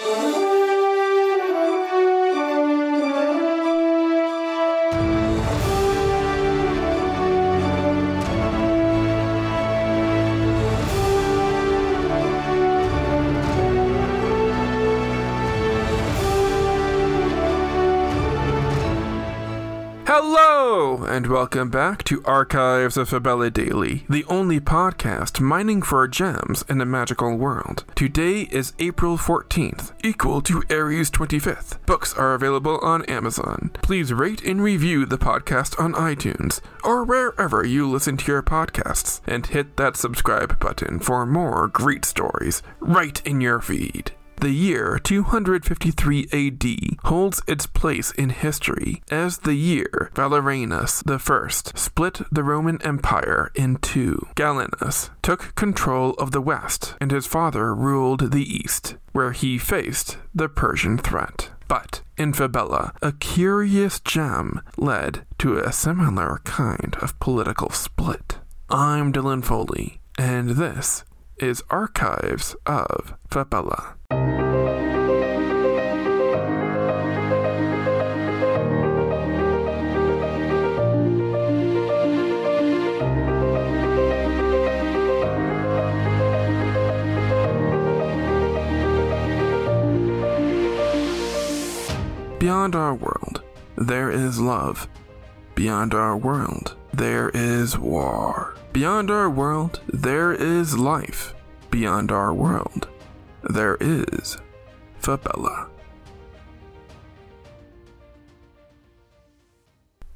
Hello, and welcome back to Archives of Fabella Daily, the only podcast mining for gems in a magical world. Today is April 14th, equal to Aries 25th. Books are available on Amazon. Please rate and review the podcast on iTunes or wherever you listen to your podcasts, and hit that subscribe button for more great stories right in your feed. The year 253 AD holds its place in history as the year Valerianus I split the Roman Empire in two. Gallienus took control of the west, and his father ruled the east, where he faced the Persian threat. But in Fabella, a curious gem led to a similar kind of political split. I'm Dylan Foley, and this is Archives of Fabella. Beyond our world, there is love. Beyond our world, there is war. Beyond our world, there is life. Beyond our world, there is Fabella.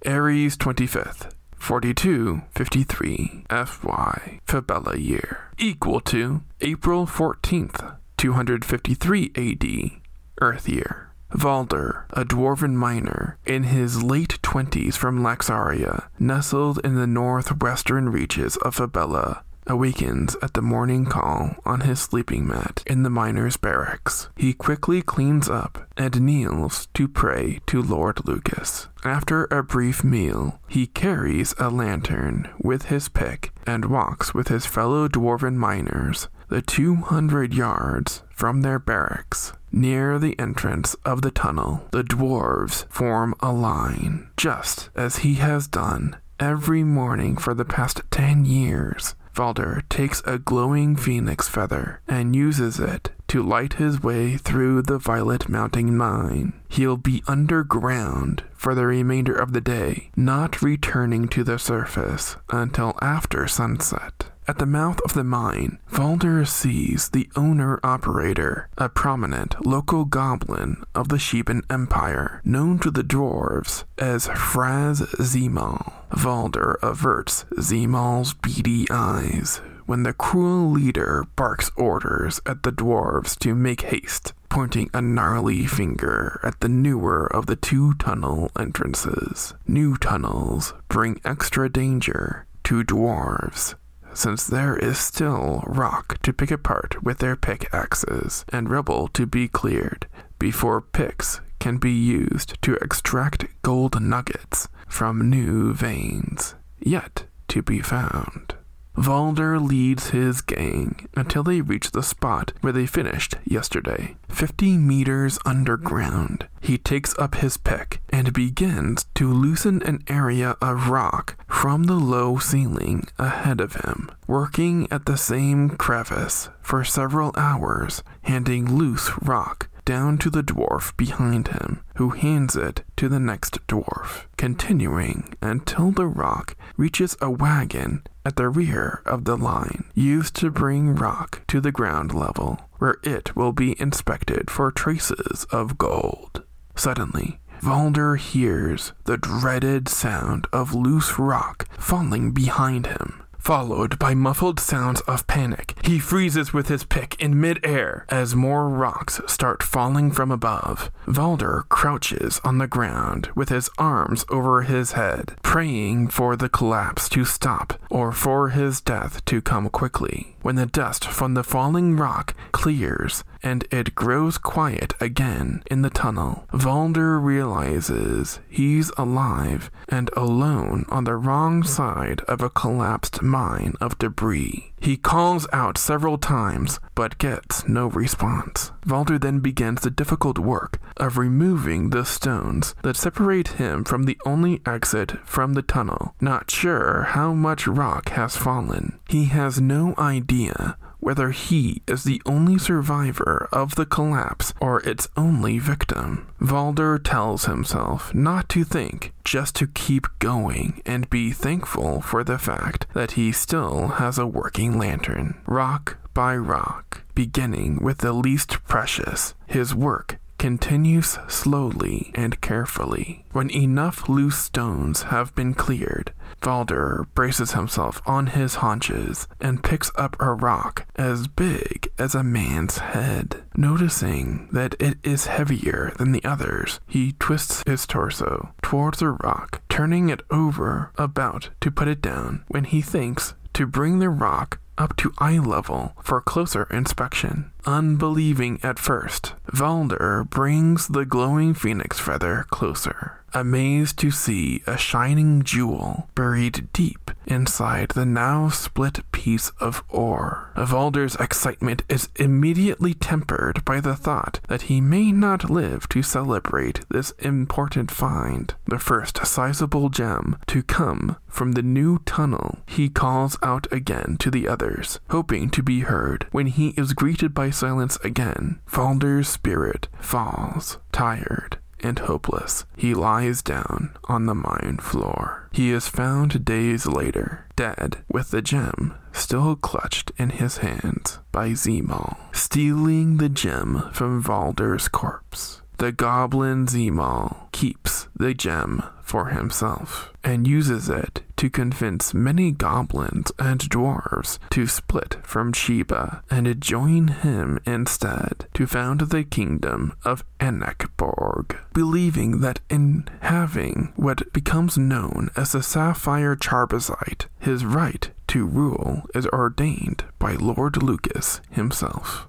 Aries 25th, 4253 FY Fabella year, equal to April 14th, 253 AD, Earth year. Valder, a dwarven miner, in his late twenties from Laxaria, nestled in the northwestern reaches of Fabella, awakens at the morning call on his sleeping mat in the miner's barracks. He quickly cleans up and kneels to pray to Lord Lucas. After a brief meal, he carries a lantern with his pick and walks with his fellow dwarven miners the 200 yards from their barracks. Near the entrance of the tunnel, the dwarves form a line, just as he has done every morning for the past 10 years. Valder takes a glowing phoenix feather and uses it to light his way through the Violet Mountain mine. He'll be underground for the remainder of the day, not returning to the surface until after sunset. At the mouth of the mine, Valder sees the owner operator, a prominent local goblin of the Sheban Empire, known to the dwarves as Fraz Zemal. Valder averts Zemal's beady eyes when the cruel leader barks orders at the dwarves to make haste, pointing a gnarly finger at the newer of the two tunnel entrances. New tunnels bring extra danger to dwarves since there is still rock to pick apart with their pickaxes and rubble to be cleared before picks can be used to extract gold nuggets from new veins yet to be found. Valder leads his gang until they reach the spot where they finished yesterday, 50 meters underground. He takes up his pick and begins to loosen an area of rock from the low ceiling ahead of him, working at the same crevice for several hours, handing loose rock down to the dwarf behind him, who hands it to the next dwarf, continuing until the rock reaches a wagon at the rear of the line, used to bring rock to the ground level, where it will be inspected for traces of gold. Suddenly, Valder hears the dreaded sound of loose rock falling behind him followed by muffled sounds of panic. He freezes with his pick in midair as more rocks start falling from above. Valder crouches on the ground with his arms over his head, praying for the collapse to stop or for his death to come quickly. When the dust from the falling rock clears and it grows quiet again in the tunnel, Valder realizes he's alive and alone on the wrong side of a collapsed mine of debris. He calls out several times, but gets no response. Valder then begins the difficult work of removing the stones that separate him from the only exit from the tunnel. Not sure how much rock has fallen. He has no idea whether he is the only survivor of the collapse or its only victim. Valder tells himself not to think, just to keep going and be thankful for the fact that he still has a working lantern. Rock by rock, beginning with the least precious, his work continues slowly and carefully. When enough loose stones have been cleared, Valder braces himself on his haunches and picks up a rock as big as a man's head. Noticing that it is heavier than the others, he twists his torso towards the rock, turning it over about to put it down when he thinks to bring the rock up to eye level for closer inspection. Unbelieving at first, Valder brings the glowing phoenix feather closer, amazed to see a shining jewel buried deep inside the now split piece of ore. Valder's excitement is immediately tempered by the thought that he may not live to celebrate this important find, the first sizable gem to come from the new tunnel. He calls out again to the others, hoping to be heard. When he is greeted by silence again, Valder's spirit falls, tired and hopeless. He lies down on the mine floor. He is found days later, dead, with the gem still clutched in his hands by Zemal, stealing the gem from Valder's corpse. The goblin Zemal keeps the gem for himself and uses it to convince many goblins and dwarves to split from Sheba and join him instead to found the kingdom of Enekborg, believing that in having what becomes known as the Sapphire Charbazite, his right to rule is ordained by Lord Lucas himself.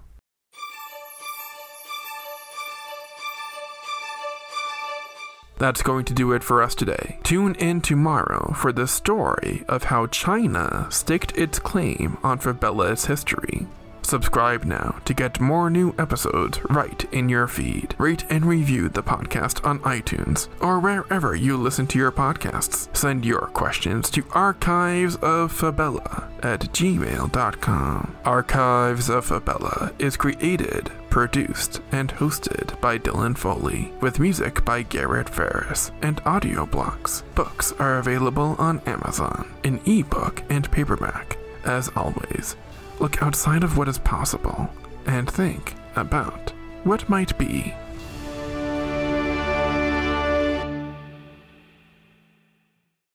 That's going to do it for us today. Tune in tomorrow for the story of how China staked its claim on Fabella's history. Subscribe now to get more new episodes right in your feed. Rate and review the podcast on iTunes or wherever you listen to your podcasts. Send your questions to Archives of Fabella at gmail.com. Archives of Fabella is created, produced, and hosted by Dylan Foley, with music by Garrett Ferris and AudioBlocks. Books are available on Amazon in ebook and paperback. As always, look outside of what is possible and think about what might be.